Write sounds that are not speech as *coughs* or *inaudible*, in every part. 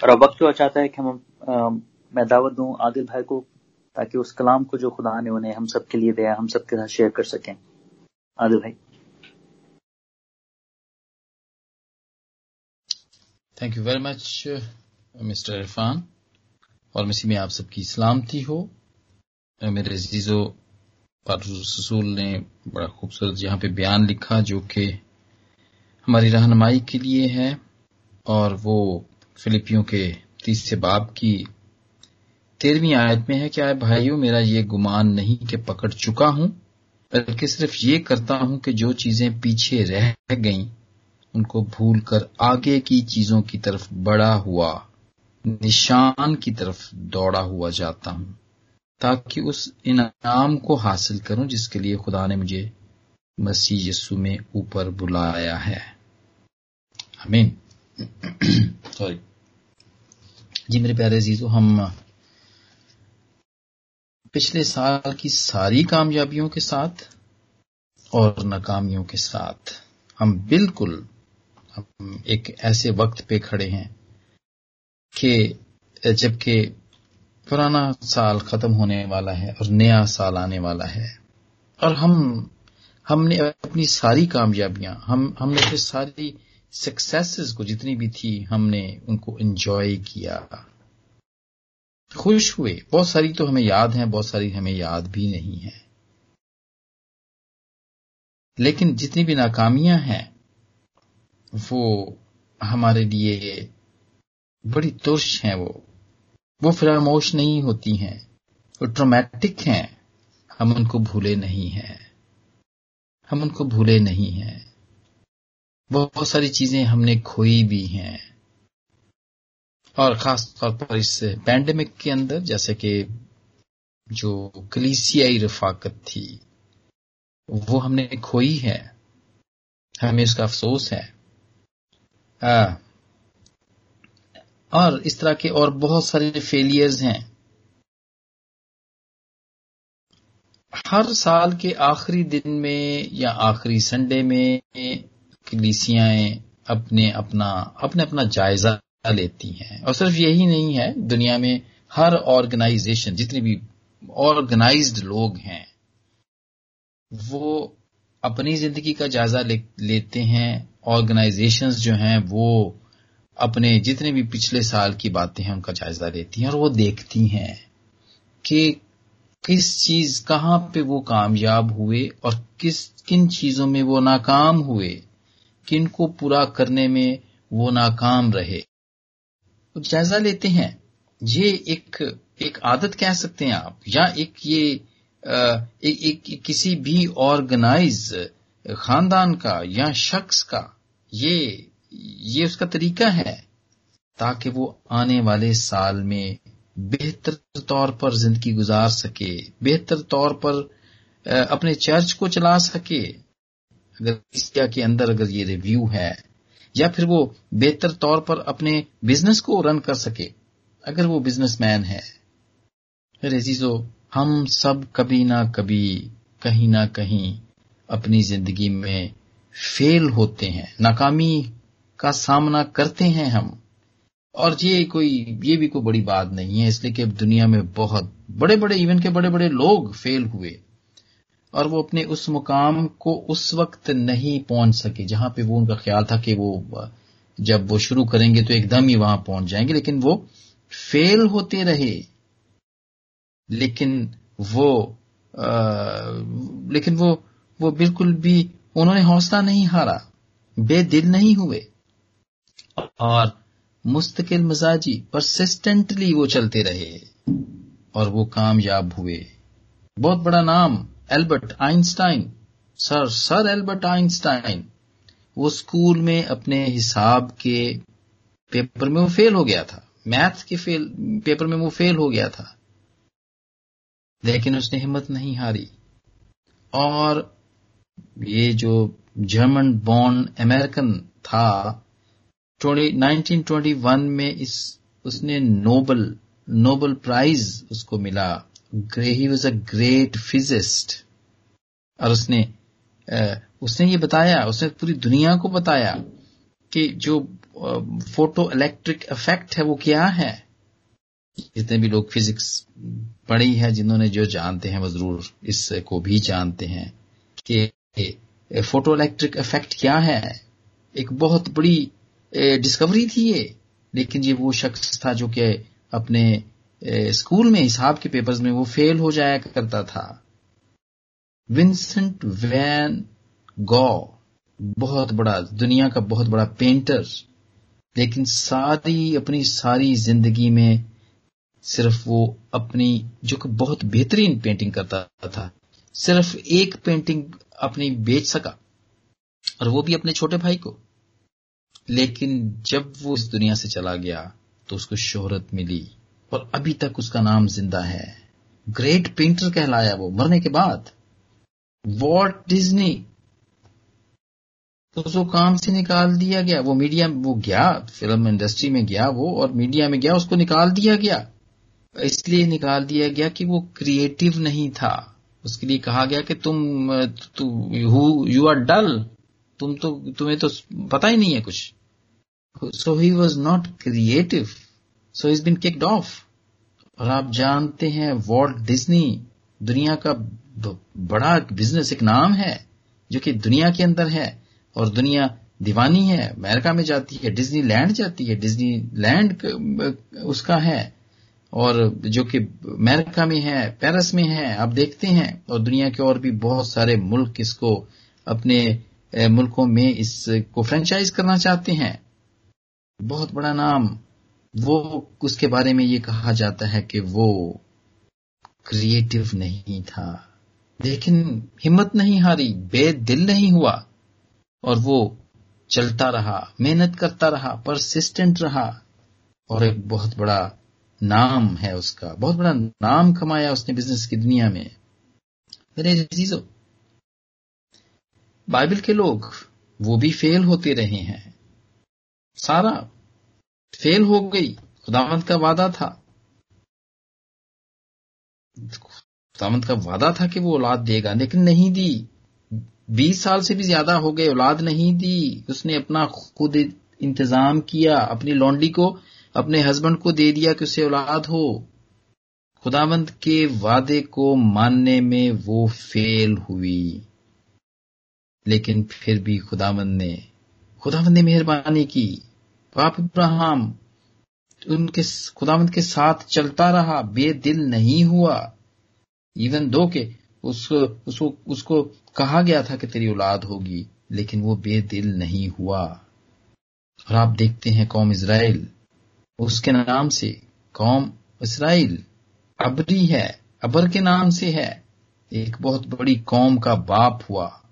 और अब वक्त चाहता है कि हम मैं दावत दूँ आदिल भाई को, ताकि उस कलाम को जो खुदा ने उन्हें हम सब के लिए दिया हम सबके साथ शेयर कर सकें। आदिल भाई। Thank you very much mister Irfan और मसीह में आप सबकी सलामती हो। मेरे अजीजों रसूल ने बड़ा खूबसूरत यहाँ पे बयान लिखा जो कि हमारी रहनुमाई के लिए है, और वो फिलिपियों के तीसरे बाब की तेरहवीं आयत में है कि आए भाइयों, मेरा ये गुमान नहीं कि पकड़ चुका हूँ, बल्कि सिर्फ़ ये करता हूँ कि जो चीज़ें पीछे रह गईं, उनको भूल कर आगे की चीज़ों की तरफ़ बढ़ा हुआ, निशान की तरफ़ दौड़ा हुआ जाता हूँ, ताकि उस इनाम को हासिल करूँ जिसके लिए खुदा ने मुझे मसीह यस्सु में ऊपर बुलाया है। अमीन *coughs* सॉरी। जी मेरे प्यारे जीजो हम, पिछले साल की सारी कामयाबियों के साथ और नाकामियों के साथ हम बिल्कुल, हम एक ऐसे वक्त पे खड़े हैं कि जबकि पुराना साल खत्म होने वाला है और नया साल आने वाला है। और हम, हमने अपनी सारी कामयाबियाँ, हम, हमने अपनी सारी सक्सेसेस को जितनी भी थी, हमने उनको एंजॉय किया। खुश हुए। बहुत सारी तो हमें याद है, बहुत सारी हमें याद भी नहीं है। लेकिन जितनी भी नाकामियाँ हैं, वो हमारे लिए बड़ी तुर्श हैं वो। वो फरामोश नहीं होती हैं। वो ट्रोमैटिक हैं। हम उनको भूले नहीं हैं। हम उनको भूले नहीं हैं। बहुत सारी चीज़ें हमने खोई भी हैं। और खास तौर पर इस पैंडेमिक के अंदर जैसे कि जो कलीसियाई रफाकत थी वो हमने खोई है। हमें उसका अफसोस है। आ, और इस तरह के और बहुत सारे फेलियर्स हैं। हर साल के आखिरी दिन में या आखिरी संडे में कलीसियाएँ अपने अपना अपने अपना जायजा लेती हैं। और सिर्फ़ यही नहीं है दुनिया में हर ऑर्गेनाइजेशन जितने भी ऑर्गेनाइज्ड लोग हैं वो अपनी ज़िंदगी का जायजा ले, लेते हैं। ऑर्गेनाइजेशंस जो हैं वो अपने जितने भी पिछले साल की बातें हैं उनका जायजा लेती हैं और वो देखती हैं कि किस चीज़ कहाँ पे वो कामयाब हुए और किस किन चीज़ों में वो नाकाम हुए। किन को पूरा करने में वो नाकाम रहे? जायजा लेते हैं। ये एक एक आदत कह सकते हैं आप या एक ये एक, एक किसी भी ऑर्गेनाइज खानदान का या शख्स का ये ये उसका तरीका है ताकि वो आने वाले साल में बेहतर तौर पर ज़िंदगी गुजार सके बेहतर तौर पर अपने चर्च को चला सके अगर एशिया के अंदर अगर ये रिव्यू है, या फिर वो बेहतर तौर पर अपने बिज़नेस को रन कर सके, अगर वो बिजनेसमैन है, फिर हम सब कभी ना कभी, कहीं ना कहीं अपनी ज़िंदगी में फेल होते हैं, नाकामी का सामना करते हैं हम। और ये कोई, ये भी कोई बड़ी बात नहीं है, इसलिए कि दुनिया में बहुत बड़े बड़े इवन के बड़े बड़े लोग फेल हुए। और वो अपने उस मुकाम को उस वक्त नहीं पहुँच सके जहाँ पे वो उनका ख्याल था कि वो जब वो शुरू करेंगे तो एकदम ही वहाँ पहुँच जाएँगे लेकिन वो फेल होते रहे। लेकिन वो आ, लेकिन वो वो बिल्कुल भी उन्होंने हौसला नहीं हारा बेदिल नहीं हुए। और मुस्तकिल मजाजी परसिस्टेंटली वो चलते रहे और वो कामयाब हुए। बहुत बड़ा नाम Albert Einstein sir sir Albert Einstein वो स्कूल में अपने हिसाब के पेपर में वो फेल हो गया था। मैथ के फेल पेपर में वो फेल हो गया था। लेकिन उसने हिम्मत नहीं हारी। और ये जो जर्मन बॉर्न अमेरिकन था 1921 में इस, उसने नोबल नोबल प्राइज उसको मिला। He was a great physicist और उसने उसने ये बताया, उसने पूरी दुनिया को बताया कि जो फ़ोटो इलेक्ट्रिक इफ़ेक्ट है वो क्या है। जितने भी लोग फिजिक्स पढ़ी है, जिन्होंने जो जानते हैं, वो ज़रूर इसको भी जानते हैं कि फ़ोटो इलेक्ट्रिक इफ़ेक्ट क्या है। एक बहुत बड़ी डिस्कवरी थी ये, लेकिन ये वो शख्स था जो कि अपने स्कूल में हिसाब के पेपर्स में वो फेल हो जाया करता था। विंसेंट वैन गॉ बहुत बड़ा, दुनिया का बहुत बड़ा पेंटर लेकिन सारी, अपनी सारी ज़िंदगी में सिर्फ़ वो अपनी, जो कि बहुत बेहतरीन पेंटिंग करता था, सिर्फ़ एक पेंटिंग अपनी बेच सका, और वो भी अपने छोटे भाई को। लेकिन जब वो इस दुनिया से चला गया तो उसको शोहरत मिली। और अभी तक उसका नाम ज़िंदा है। ग्रेट पेंटर कहलाया वो, मरने के बाद। वॉल्ट डिज्नी तो उसको काम से निकाल दिया गया। वो मीडिया वो गया फ़िल्म इंडस्ट्री में गया वो, और मीडिया में गया, उसको निकाल दिया गया। इसलिए निकाल दिया गया कि वो क्रिएटिव नहीं था। उसके लिए कहा गया कि तुम यू आर डल तुम तो तुम्हें तो पता ही नहीं है कुछ। So he was not creative so is been kicked off और आप जानते हैं वॉल्ट डिज्नी दुनिया का बड़ा बिज़नेस एक नाम है, जो कि दुनिया के अंदर है, और दुनिया दीवानी है, अमेरिका में जाती है डिज्नी लैंड जाती है डिज्नी लैंड उसका है, और जो कि अमेरिका में है पेरिस में है, आप देखते हैं, और दुनिया के और भी बहुत सारे मुल्क इसको अपने मुल्कों में इसको फ्रेंचाइज करना चाहते हैं। बहुत बड़ा नाम। वो उसके बारे में ये कहा जाता है कि वो क्रिएटिव नहीं था। लेकिन हिम्मत नहीं हारी, बेदिल नहीं हुआ और वो चलता रहा, मेहनत करता रहा परसिस्टेंट रहा और एक बहुत बड़ा नाम है उसका। बहुत बड़ा नाम कमाया उसने बिज़नेस की दुनिया में। मेरे बाइबल के लोग वो भी फेल होते रहे हैं। सारा फेल हो गई। खुदावंत का वादा था। खुदावंत का वादा था कि वो औलाद देगा, लेकिन नहीं दी। बीस साल से भी ज़्यादा हो गए, औलाद नहीं दी। उसने अपना खुद इंतज़ाम किया, अपनी लॉन्डी को, अपने हस्बैंड को दे दिया कि उसे औलाद हो। खुदावंत के वादे को मानने में वो फेल हुई। लेकिन फिर भी खुदावंद ने खुदावंद ने मेहरबानी की। बाप इब्राहिम उनके खुदावंद के साथ चलता रहा, बेदिल नहीं हुआ। इवन दो के, उसको उसको उसको कहा गया था कि तेरी औलाद होगी, लेकिन वो बेदिल नहीं हुआ। और आप देखते हैं कौम इसराइल उसके नाम से कौम इसराइल अबरी है, अबर के नाम से है। एक बहुत बड़ी कौम का बाप हुआ।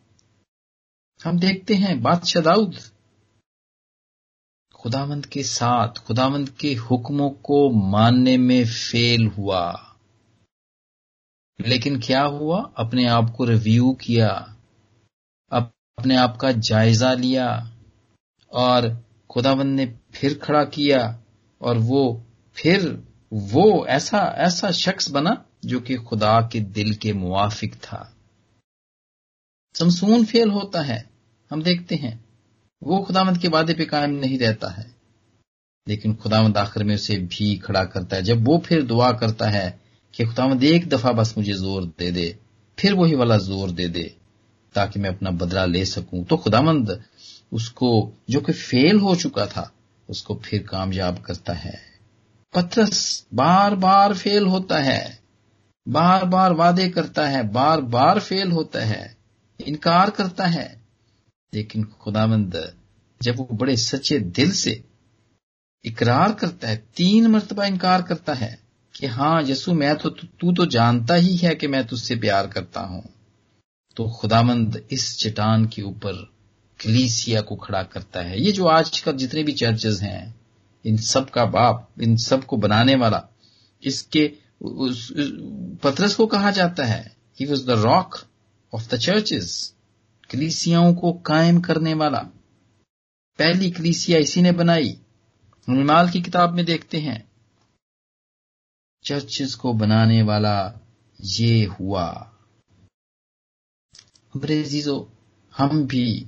हम देखते हैं बादशाह दाऊद खुदावंद के साथ खुदावंद के हुक्मों को मानने में फेल हुआ। लेकिन क्या हुआ? अपने आप को रिव्यू किया। अपने आप का जायजा लिया। और खुदावंद ने फिर खड़ा किया। और वो फिर वो ऐसा ऐसा शख्स बना जो कि खुदा के दिल के मुआफिक था। समसून फेल होता है। हम देखते हैं। वो खुदामंद के वादे पे कायम नहीं रहता है। लेकिन खुदामंद आखिर में उसे भी खड़ा करता है। जब वो फिर दुआ करता है कि खुदामंद एक दफ़ा बस मुझे ज़ोर दे दे, फिर वही वाला ज़ोर दे दे, ताकि मैं अपना बदला ले सकूँ तो खुदामंद उसको, जो कि फेल हो चुका था, उसको फिर कामयाब करता है। पत्रस बार बार फेल होता है बार बार वादे करता है बार बार फेल होता है, इनकार करता है। लेकिन खुदामंद जब वो बड़े सच्चे दिल से इकरार करता है तीन मरतबा इनकार करता है कि हाँ यसु मैं तो तू तो जानता ही है कि मैं तुझसे प्यार करता हूँ। तो खुदामंद इस चट्टान के ऊपर कलीसिया को खड़ा करता है। ये जो आज का जितने भी चर्चेज हैं इन सब का बाप इन सबको बनाने वाला इसके उस, पत्रस को कहा जाता है। He was the rock of the churches कलीसियाओं को कायम करने वाला। पहली कलीसिया इसी ने बनाई। मिमाल की किताब में देखते हैं। चर्चेस को बनाने वाला ये हुआ। अजीजो, हम भी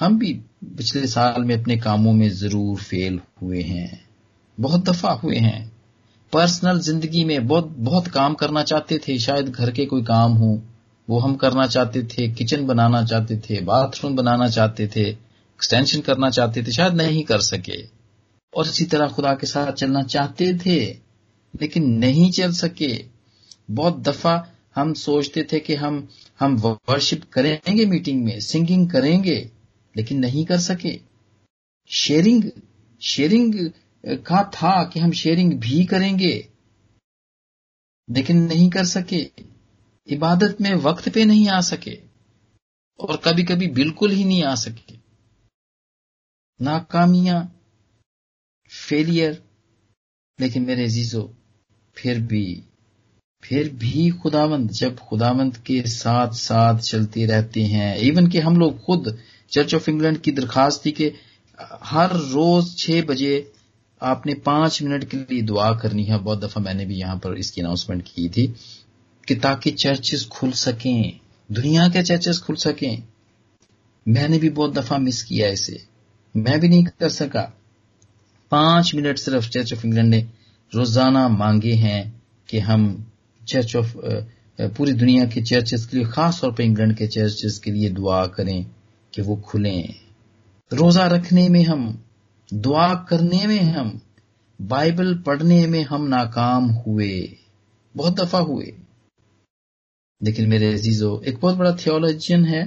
हम भी पिछले साल में अपने कामों में ज़रूर फेल हुए हैं। बहुत दफ़ा हुए हैं। पर्सनल ज़िंदगी में बहुत बहुत काम करना चाहते थे। शायद घर के कोई काम हो। वो हम करना चाहते थे किचन बनाना चाहते थे बाथरूम बनाना चाहते थे एक्सटेंशन करना चाहते थे, शायद नहीं कर सके। और इसी तरह खुदा के साथ चलना चाहते थे, लेकिन नहीं चल सके। बहुत दफ़ा हम सोचते थे कि हम हम वर्शिप करेंगे मीटिंग में सिंगिंग करेंगे, लेकिन नहीं कर सके। शेयरिंग शेयरिंग का था कि हम शेयरिंग भी करेंगे, लेकिन नहीं कर सके। इबादत में वक्त पे नहीं आ सके और कभी कभी बिल्कुल ही नहीं आ सके। नाकामियाँ फेलियर लेकिन मेरे जीजो फिर भी फिर भी खुदावंत जब खुदावंत के साथ साथ चलते रहते हैं इवन कि हम लोग खुद चर्च ऑफ़ इंग्लैंड की दरखास्त थी कि हर रोज छह बजे आपने पाँच मिनट के लिए दुआ करनी है। बहुत दफ़ा मैंने भी यहाँ पर इसकी अनाउंसमेंट की थी। कि ताकि चर्चेस खुल सकें, दुनिया के चर्चेस खुल सकें। मैंने भी बहुत दफ़ा मिस किया इसे। मैं भी नहीं कर सका। पाँच मिनट सिर्फ़ चर्च ऑफ़ इंग्लैंड ने रोज़ाना मांगे हैं कि हम चर्च ऑफ़ पूरी दुनिया के चर्चेस के लिए, खास तौर पर इंग्लैंड के चर्चेस के लिए दुआ करें कि वो खुलें। रोजा रखने में हम, दुआ करने में हम बाइबल पढ़ने में हम नाकाम हुए। बहुत दफ़ा हुए। लेकिन मेरे अजीजो, एक बहुत बड़ा थियोलॉजियन है,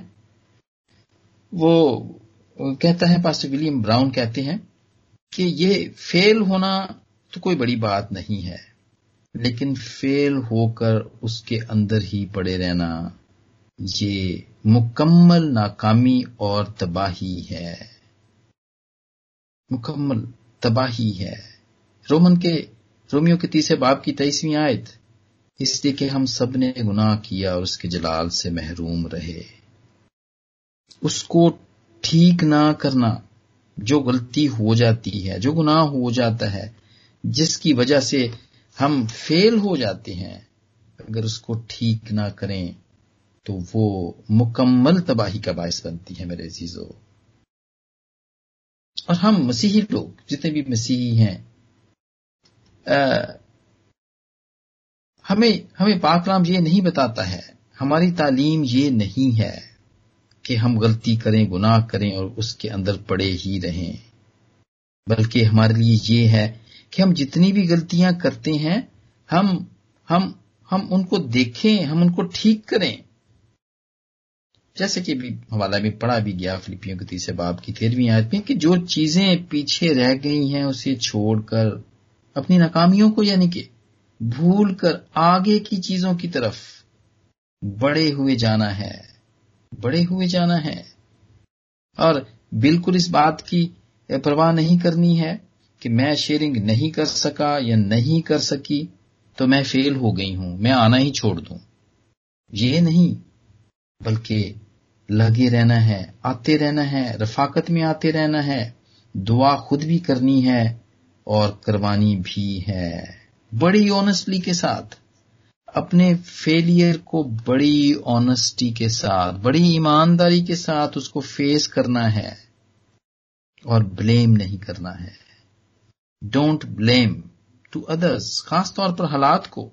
वो कहता है पास्टर विलियम ब्राउन कहते हैं कि ये फेल होना तो कोई बड़ी बात नहीं है, लेकिन फेल होकर उसके अंदर ही पड़े रहना, ये मुकम्मल नाकामी और तबाही है। मुकम्मल तबाही है। रोमन के, रोमियो के तीसरे बाप की तेईसवीं आयत इसलिए कि हम सबने गुनाह किया और उसके जलाल से महरूम रहे। उसको ठीक ना करना जो गलती हो जाती है, जो गुनाह हो जाता है, जिसकी वजह से हम फेल हो जाते हैं, अगर उसको ठीक ना करें तो वो मुकम्मल तबाही का बायस बनती है मेरे अजीजों। और हम मसीही लोग, जितने भी मसीही हैं हमें हमें पाकलाम ये नहीं बताता है। हमारी तालीम ये नहीं है कि हम गलती करें, गुनाह करें और उसके अंदर पड़े ही रहें। बल्कि हमारे लिए ये है कि हम जितनी भी गलतियाँ करते हैं, हम हम हम उनको देखें, हम उनको ठीक करें। जैसे कि भी हवाला में पढ़ा भी गया फिलिपियों के तीसरे बाब की तेरहवीं आयत में कि जो चीज़ें पीछे रह गई हैं, उसे छोड़कर अपनी नाकामियों को यानी कि भूल कर आगे की चीज़ों की तरफ़ बड़े हुए जाना है बड़े हुए जाना है। और बिल्कुल इस बात की परवाह नहीं करनी है कि मैं शेयरिंग नहीं कर सका या नहीं कर सकी तो मैं फेल हो गई हूँ, मैं आना ही छोड़ दूँ। ये नहीं, बल्कि लगे रहना है, आते रहना है, रफाकत में आते रहना है, दुआ खुद भी करनी है और करवानी भी है। बड़ी ऑनेस्टली के साथ, अपने फेलियर को बड़ी ऑनेस्टी के साथ, बड़ी ईमानदारी के साथ उसको फेस करना है और ब्लेम नहीं करना है। डोंट ब्लेम टू अदर्स खास तौर पर हालात को,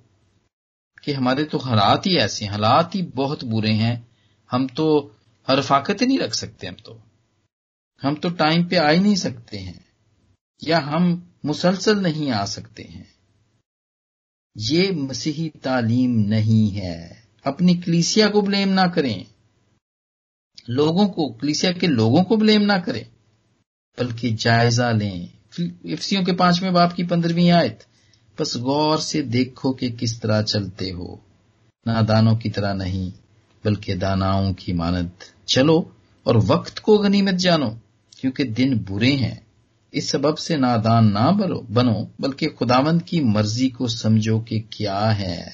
कि हमारे तो हालात ही ऐसे हालात ही बहुत बुरे हैं। हम तो रफाकत ही नहीं रख सकते हम तो। हम तो टाइम पे आ ही नहीं सकते हैं, या हम मुसलसल नहीं आ सकते हैं। ये मसीही तालीम नहीं है। अपनी कलीसिया को ब्लेम ना करें। लोगों को, कलीसिया के लोगों को ब्लेम ना करें। बल्कि जायजा लें। इफ्सियों के पाँचवें बाप की पंद्रहवीं आयत, बस गौर से देखो कि किस तरह चलते हो। ना दानों की तरह नहीं, बल्कि दानाओं की मानद। चलो और वक्त को गनीमत जानो, क्योंकि दिन बुरे हैं। इस सबब से नादान ना बनो बनो, बल्कि खुदावंद की मर्ज़ी को समझो कि क्या है।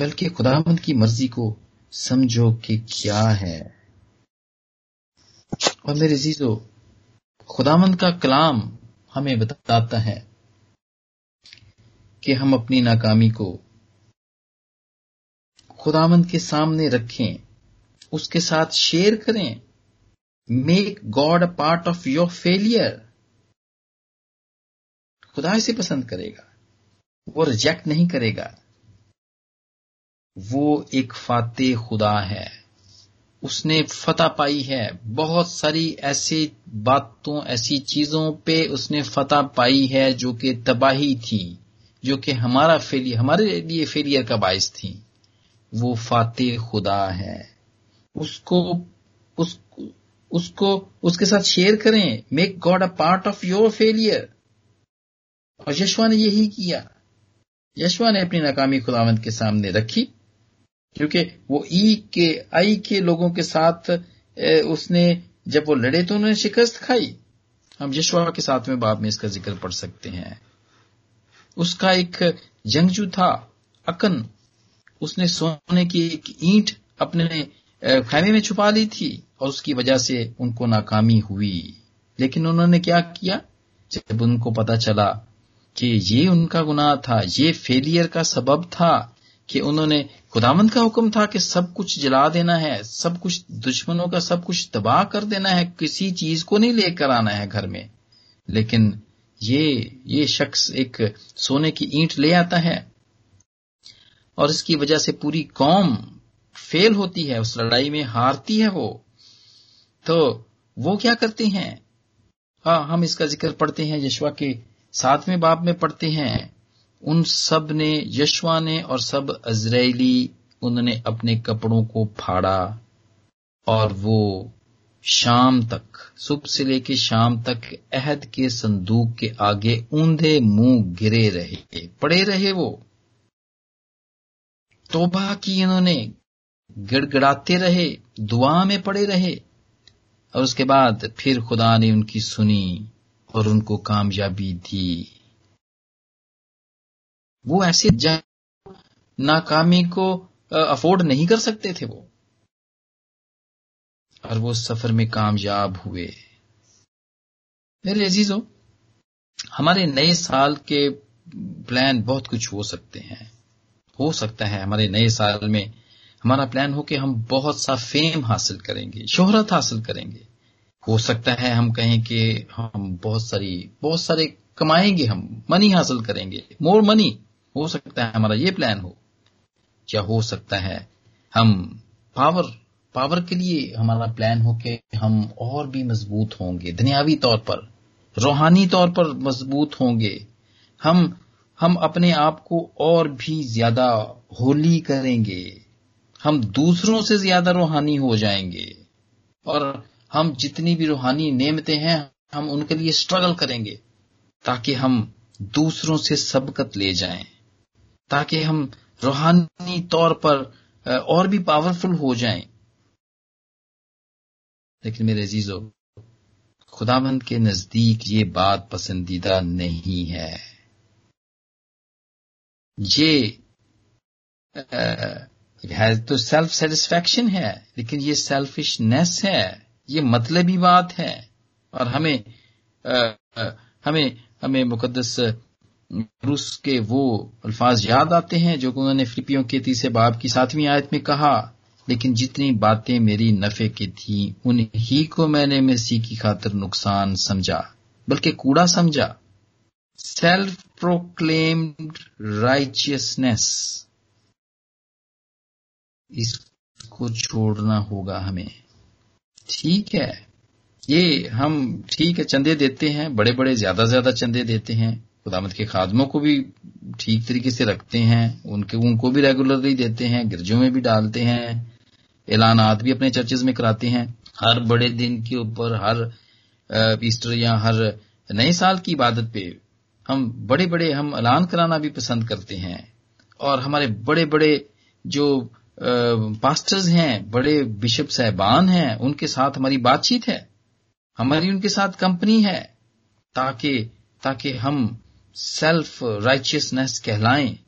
बल्कि खुदावंद की मर्ज़ी को समझो कि क्या है। और मेरे जीजो खुदावंद का कलाम हमें बताता है कि हम अपनी नाकामी को खुदावंद के सामने रखें, उसके साथ शेयर करें make God a part of your failure खुदा इसे पसंद करेगा। वो रिजेक्ट नहीं करेगा। वो एक फाते खुदा है। उसने फतह पाई है। बहुत सारी ऐसी बातों ऐसी चीज़ों पे उसने फतह पाई है जो कि तबाही थी जो कि हमारा फेलियर हमारे लिए फेलियर का बायस थी। वो फाते खुदा है। उसको उस, उसको, उसके साथ शेयर करें। Make God a part of your failure और यशवा ने यही किया। यशवा ने अपनी नाकामी खुदावंत के सामने रखी, क्योंकि वो ई के, आई के लोगों के साथ उसने, जब वो लड़े तो उन्होंने शिकस्त खाई। हम यशवा के साथ में बाप में इसका ज़िक्र पढ़ सकते हैं। उसका एक जंगजू था, अकन। उसने सोने की एक ईंट अपने खैमे में छुपा ली थी और उसकी वजह से उनको नाकामी हुई। लेकिन उन्होंने क्या किया? जब उनको पता चला कि ये उनका गुनाह था, ये फेलियर का सबब था कि उन्होंने खुदामंद का हुक्म था कि सब कुछ जला देना है, सब कुछ दुश्मनों का सब कुछ तबाह कर देना है, किसी चीज़ को नहीं लेकर आना है घर में। लेकिन ये ये शख्स एक सोने की ईंट ले आता है और इसकी वजह से पूरी कौम फेल होती है, उस लड़ाई में हारती है वो तो वो क्या करते हैं? हाँ हम इसका ज़िक्र पढ़ते हैं यशवा के सातवें बाब में पढ़ते हैं। उन सबने यशवा ने और सब अजराइली, उन्होंने अपने कपड़ों को फाड़ा और वो शाम तक, सुबह से लेके शाम तक अहद के संदूक के आगे ऊंधे मुँह गिरे रहे, पड़े रहे वो। तोबा की इन्होंने गिड़गिड़ाते रहे दुआ में पड़े रहे। और उसके बाद फिर खुदा ने उनकी सुनी और उनको कामयाबी दी। वो ऐसे नाकामी को अफोर्ड नहीं कर सकते थे वो। और वो सफ़र में कामयाब हुए। मेरे अजीजों, हमारे नए साल के प्लान बहुत कुछ हो सकते हैं। हो सकता है हमारे नए साल में हमारा प्लान हो कि हम बहुत सा फेम हासिल करेंगे, शोहरत हासिल करेंगे। हो सकता है हम कहें कि हम बहुत सारी, बहुत सारे कमाएँगे हम मनी हासिल करेंगे मोर मनी हो सकता है हमारा ये प्लान हो। या हो सकता है हम पावर पावर के लिए हमारा प्लान हो कि हम और भी मज़बूत होंगे, दुनियावी तौर पर, रूहानी तौर पर मज़बूत होंगे। हम हम अपने आप को और भी ज़्यादा होली करेंगे। हम दूसरों से ज़्यादा रूहानी हो जाएँगे। और हम जितनी भी रूहानी नेमते हैं, हम उनके लिए स्ट्रगल करेंगे, ताकि हम दूसरों से सबकत ले जाएँ, ताकि हम रूहानी तौर पर और भी पावरफुल हो जाएँ। लेकिन मेरे अजीजों, खुदाबंद के नज़दीक ये बात पसंदीदा नहीं है। ये है तो सेल्फ सेटिस्फैक्शन है लेकिन ये सेल्फिशनेस है ये मतलबी बात है। और हमें आ, हमें हमें मुकदस रूस के वो अल्फाज याद आते हैं जो उन्होंने फिलिपियों के तीसरे बाब की सातवीं आयत में कहा लेकिन जितनी बातें मेरी नफे की थी उन्हीं को मैंने मसीह की खातर नुकसान समझा बल्कि कूड़ा समझा। सेल्फ प्रोक्लेम्ड राइचियसनेस इसको छोड़ना होगा हमें। ठीक है। ये हम ठीक है, चंदे देते हैं बड़े बड़े ज़्यादा ज़्यादा चंदे देते हैं। खुदामत के खादमों को भी ठीक तरीके से रखते हैं, उनके, उनको भी रेगुलरली देते हैं, गिरजों में भी डालते हैं, ऐलानात भी अपने चर्चेज में कराते हैं। हर बड़े दिन के ऊपर, हर ईस्टर या हर नए साल की इबादत पे हम बड़े बड़े हम ऐलान कराना भी पसंद करते हैं। और हमारे बड़े बड़े जो पास्टर्स हैं, बड़े बिशप साहबान हैं, उनके साथ हमारी बातचीत है। हमारी उनके साथ कंपनी है, ताकि ताकि हम सेल्फ राइचियसनेस कहलाएँ।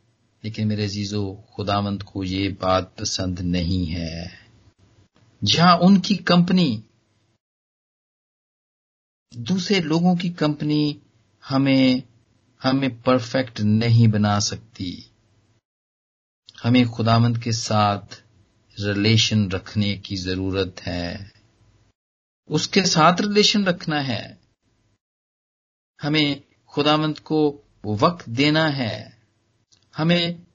लेकिन मेरे जीजो खुदावंत को ये बात पसंद नहीं है। जहाँ उनकी कंपनी दूसरे लोगों की कंपनी हमें हमें परफेक्ट नहीं बना सकती। हमें खुदामंद के साथ रिलेशन रखने की ज़रूरत है। उसके साथ रिलेशन रखना है। हमें खुदामंद को वक्त देना है। हमें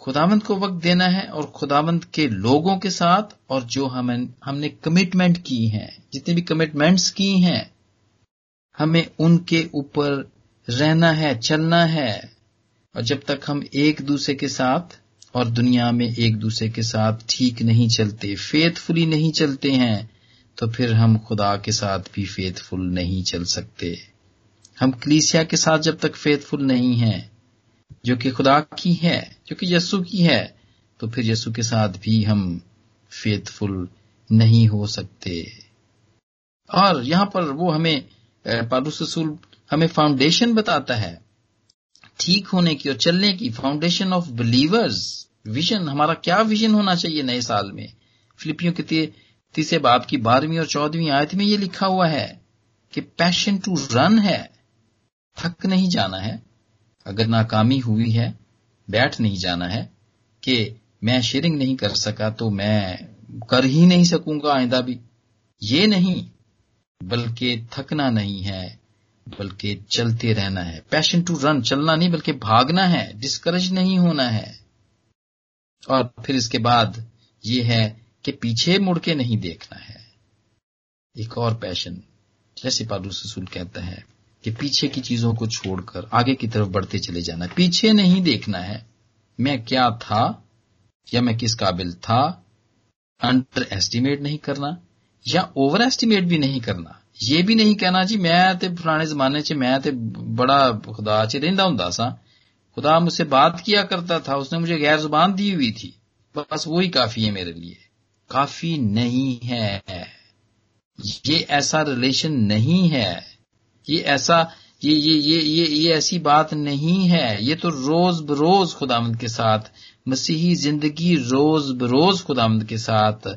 खुदामंद को वक्त देना है और खुदामंद के लोगों के साथ और जो हमें हमने कमिटमेंट की हैं, जितने भी कमिटमेंट्स की हैं, हमें उनके ऊपर रहना है, चलना है। और जब तक हम एक दूसरे के साथ और दुनिया में एक दूसरे के साथ ठीक नहीं चलते फेथफुली नहीं चलते हैं तो फिर हम खुदा के साथ भी फेथफुल नहीं चल सकते। हम कलीसिया के साथ जब तक फेथफुल नहीं हैं, जो कि खुदा की है, जो कि यस्सु की है तो फिर यस्सु के साथ भी हम फेथफुल नहीं हो सकते। और यहाँ पर वो हमें पालूस रसूल हमें फाउंडेशन बताता है। ठीक होने की और चलने की फाउंडेशन ऑफ़ बिलीवर्स विजन हमारा क्या विजन होना चाहिए नए साल में? फिलिपियों के तीसरे बाप की बारहवीं और चौदहवीं आयत में ये लिखा हुआ है कि पैशन टू रन है, थक नहीं जाना है। अगर नाकामी हुई है, बैठ नहीं जाना है कि मैं शेयरिंग नहीं कर सका तो मैं कर ही नहीं सकूँगा आइंदा भी। ये नहीं, बल्कि थकना नहीं है। बल्कि चलते रहना है। पैशन टू रन चलना नहीं, बल्कि भागना है डिस्करेज नहीं होना है। और फिर इसके बाद ये है कि पीछे मुड़ के नहीं देखना है। एक और पैशन जैसे पालू ससूल कहता है कि पीछे की चीज़ों को छोड़कर आगे की तरफ़ बढ़ते चले जाना। पीछे नहीं देखना है, मैं क्या था या मैं किस काबिल था? अंडर एस्टिमेट नहीं करना या ओवर एस्टिमेट भी नहीं करना। ये भी नहीं कहना जी, मैं ते पुराने जमाने च, मैं ते बड़ा खुदा च रहा हूँ खुदा मुझसे बात किया करता था, उसने मुझे गैर ज़ुबान दी हुई थी। बस वही काफ़ी है मेरे लिए। काफ़ी नहीं है। ये ऐसा रिलेशन नहीं है। ये ऐसा, ये ये ये ये ये ऐसी बात नहीं है। ये तो रोज बरोज खुदामंद के साथ, मसीही ज़िंदगी रोज बरोज खुदामंद के साथ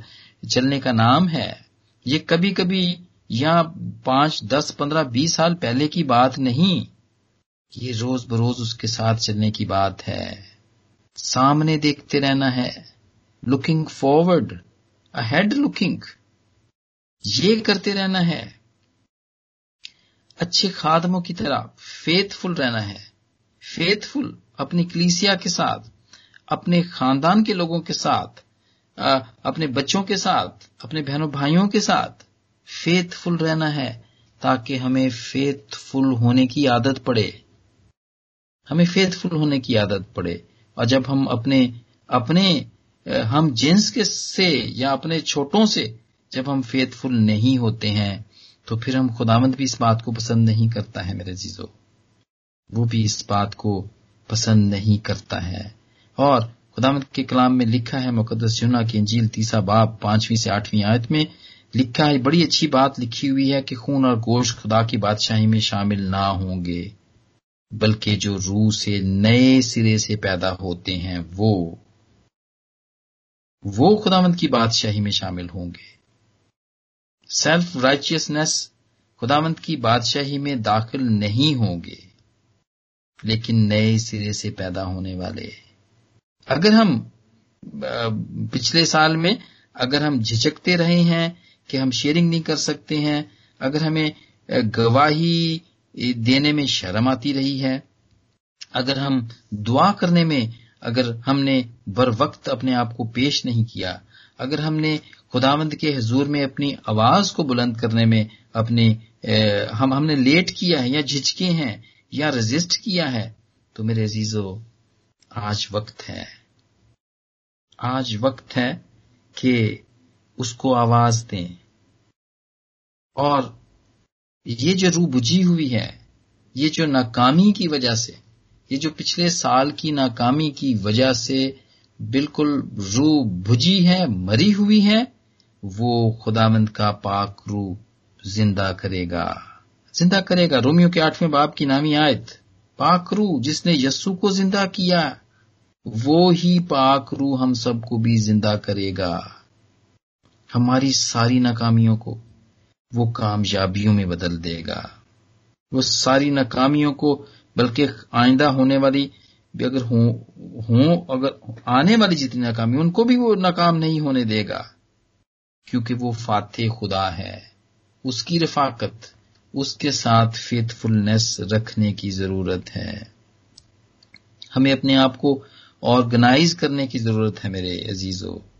चलने का नाम है। ये कभी कभी या पाँच, दस, पंद्रह, बीस साल पहले की बात नहीं, ये रोज बरोज उसके साथ चलने की बात है। सामने देखते रहना है। लुकिंग फॉरवर्ड अहेड लुकिंग ये करते रहना है। अच्छे खादमों की तरह फेथफुल रहना है। फेथफुल अपनी क्लीसिया के साथ, अपने खानदान के लोगों के साथ अपने बच्चों के साथ, अपने बहनों भाइयों के साथ फेथफुल रहना है ताकि हमें फेथफुल होने की आदत पड़े। हमें फेथफुल होने की आदत पड़े। और जब हम अपने अपने हम जिन्स के से या अपने छोटों से जब हम फेथफुल नहीं होते हैं तो फिर हम खुदामंद भी इस बात को पसंद नहीं करता है मेरे जीजो वो भी इस बात को पसंद नहीं करता है। और खुदामंद के कलाम में लिखा है मुकदस जुना की अंजील तीसरा बाप पांचवीं से आठवीं आयत में लिखा है, बड़ी अच्छी बात लिखी हुई है कि खून और गोश्त खुदा की बादशाही में शामिल ना होंगे, बल्कि जो रूह से नए सिरे से पैदा होते हैं, वो वो खुदामंद की बादशाही में शामिल होंगे। सेल्फ राइचियसनेस खुदामंद की बादशाही में दाखिल नहीं होंगे, लेकिन नए सिरे से पैदा होने वाले। अगर हम पिछले साल में अगर हम झिझकते रहे हैं कि हम शेयरिंग नहीं कर सकते हैं, अगर हमें गवाही देने में शर्म आती रही है, अगर हम दुआ करने में, अगर हमने बर वक्त अपने आप को पेश नहीं किया, अगर हमने खुदावंद के हजूर में अपनी आवाज़ को बुलंद करने में अपनी हम, हमने लेट किया है या झिझके हैं या रजिस्ट किया है तो मेरे अजीजो, आज वक्त है। आज वक्त है कि उसको आवाज़ दें। और ये जो रू बुझी हुई है, ये जो नाकामी की वजह से, ये जो पिछले साल की नाकामी की वजह से बिल्कुल रू बुझी है, मरी हुई है, वो खुदामंद का पाक रू ज़िंदा करेगा। ज़िंदा करेगा। रोमियो के आठवें बाप की नामी आयत। पाक रू जिसने यस्सु को ज़िंदा किया, वो ही पाक रू हम सबको भी ज़िंदा करेगा। हमारी सारी नाकामियों को वो कामयाबियों में बदल देगा। वो सारी नाकामियों को, बल्कि आइंदा होने वाली, भी अगर हो, हों, अगर आने वाली जितनी नाकामी उनको भी वो नाकाम नहीं होने देगा। क्योंकि वो फाते खुदा है। उसकी रफाकत, उसके साथ फेथफुलनेस रखने की ज़रूरत है। हमें अपने आप को ऑर्गेनाइज करने की ज़रूरत है मेरे अजीजों।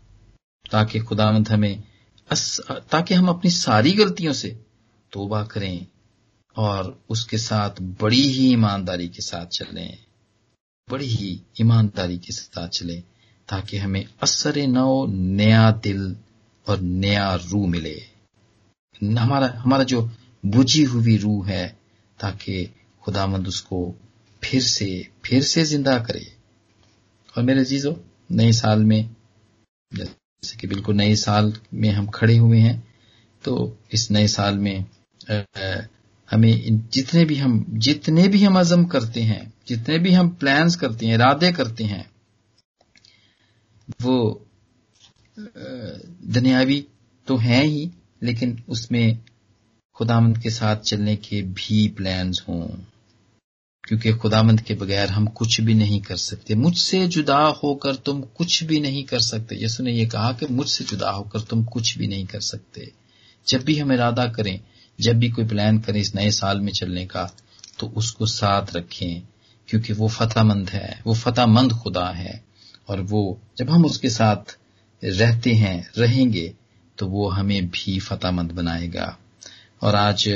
ताकि खुदावंत हमें ताकि हम अपनी सारी गलतियों से तोबा करें और उसके साथ बड़ी ही ईमानदारी के साथ चलें। बड़ी ही ईमानदारी के साथ चलें ताकि हमें असर नौ नया दिल और नया रूह मिले। हमारा हमारा जो बुझी हुई रूह है ताकि खुदामंद उसको फिर से फिर से ज़िंदा करे। और मेरे जीजो नए साल में जैसे कि बिल्कुल नए साल में हम खड़े हुए हैं तो इस नए साल में हमें जितने भी हम, जितने भी हम अजम करते हैं, जितने भी हम प्लान्स करते हैं, इरादे करते हैं, वो दुनियावी तो हैं ही, लेकिन उसमें खुदामंद के साथ चलने के भी प्लान्स हों। क्योंकि खुदामंद के बगैर हम कुछ भी नहीं कर सकते। मुझसे जुदा होकर तुम कुछ भी नहीं कर सकते। यसु ने यह कहा कि मुझसे जुदा होकर तुम कुछ भी नहीं कर सकते। जब भी हम इरादा करें, जब भी कोई प्लान करें इस नए साल में चलने का तो उसको साथ रखें, क्योंकि वो फतेहमंद है, वो फतेहमंद खुदा है। और वो, जब हम उसके साथ रहते हैं, रहेंगे तो वो हमें भी फतेहमंद बनाएगा। और आज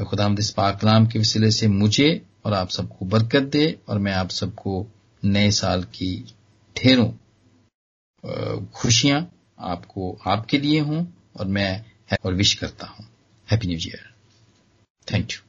खुदामद इस पाकलाम के वसीले से मुझे और आप सबको बरकत दे और मैं आप सबको नए साल की ढेरों खुशियाँ आपको, आपके लिए हूँ और मैं और विश करता हूँ। Happy new year thank you